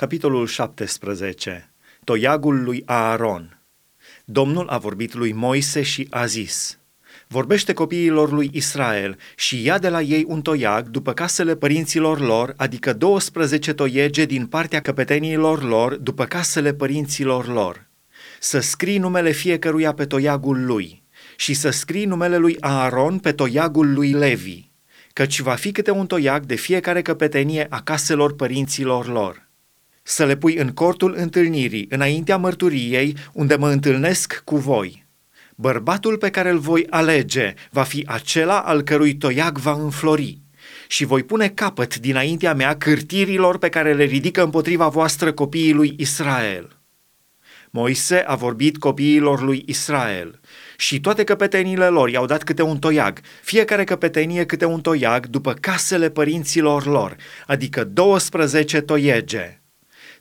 Capitolul 17. Toiagul lui Aaron. Domnul a vorbit lui Moise și a zis, Vorbește copiilor lui Israel și ia de la ei un toiag după casele părinților lor, adică 12 toiege din partea căpeteniilor lor după casele părinților lor. Să scrii numele fiecăruia pe toiagul lui și să scrii numele lui Aaron pe toiagul lui Levi, căci va fi câte un toiag de fiecare căpetenie a caselor părinților lor să le pui în cortul întâlnirii, înaintea mărturiei, unde mă întâlnesc cu voi. Bărbatul pe care îl voi alege va fi acela al cărui toiag va înflori și voi pune capăt dinaintea mea cârtirilor pe care le ridică împotriva voastră copiii lui Israel. Moise a vorbit copiilor lui Israel și toate căpetenile lor i-au dat câte un toiag, fiecare căpetenie câte un toiag după casele părinților lor, adică 12 toiege.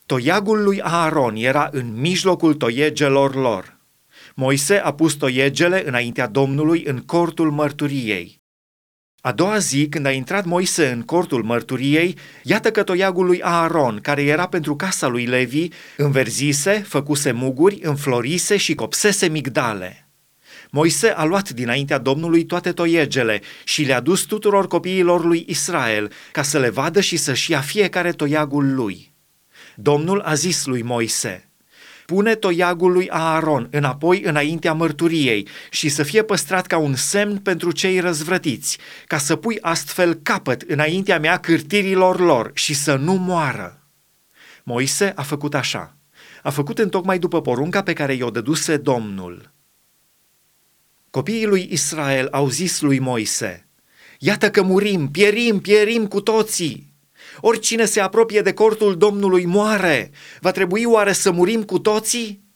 Toiagul lui Aaron era în mijlocul toiegelor lor. Moise a pus toiegele înaintea Domnului în cortul mărturiei. A doua zi, când a intrat Moise în cortul mărturiei, iată că toiagul lui Aaron, care era pentru casa lui Levi, înverzise, făcuse muguri, înflorise și copsese migdale. Moise a luat dinaintea Domnului toate toiegele și le-a dus tuturor copiilor lui Israel, ca să le vadă și să-și ia fiecare toiagul lui. Domnul a zis lui Moise, pune toiagul lui Aaron înapoi înaintea mărturiei și să fie păstrat ca un semn pentru cei răzvrătiți, ca să pui astfel capăt înaintea mea cârtirilor lor și să nu moară. Moise a făcut așa. A făcut întocmai după porunca pe care i-o dăduse Domnul. Copiii lui Israel au zis lui Moise, Iată că murim, pierim, pierim cu toții. Oricine se apropie de cortul Domnului moare. Va trebui oare să murim cu toții?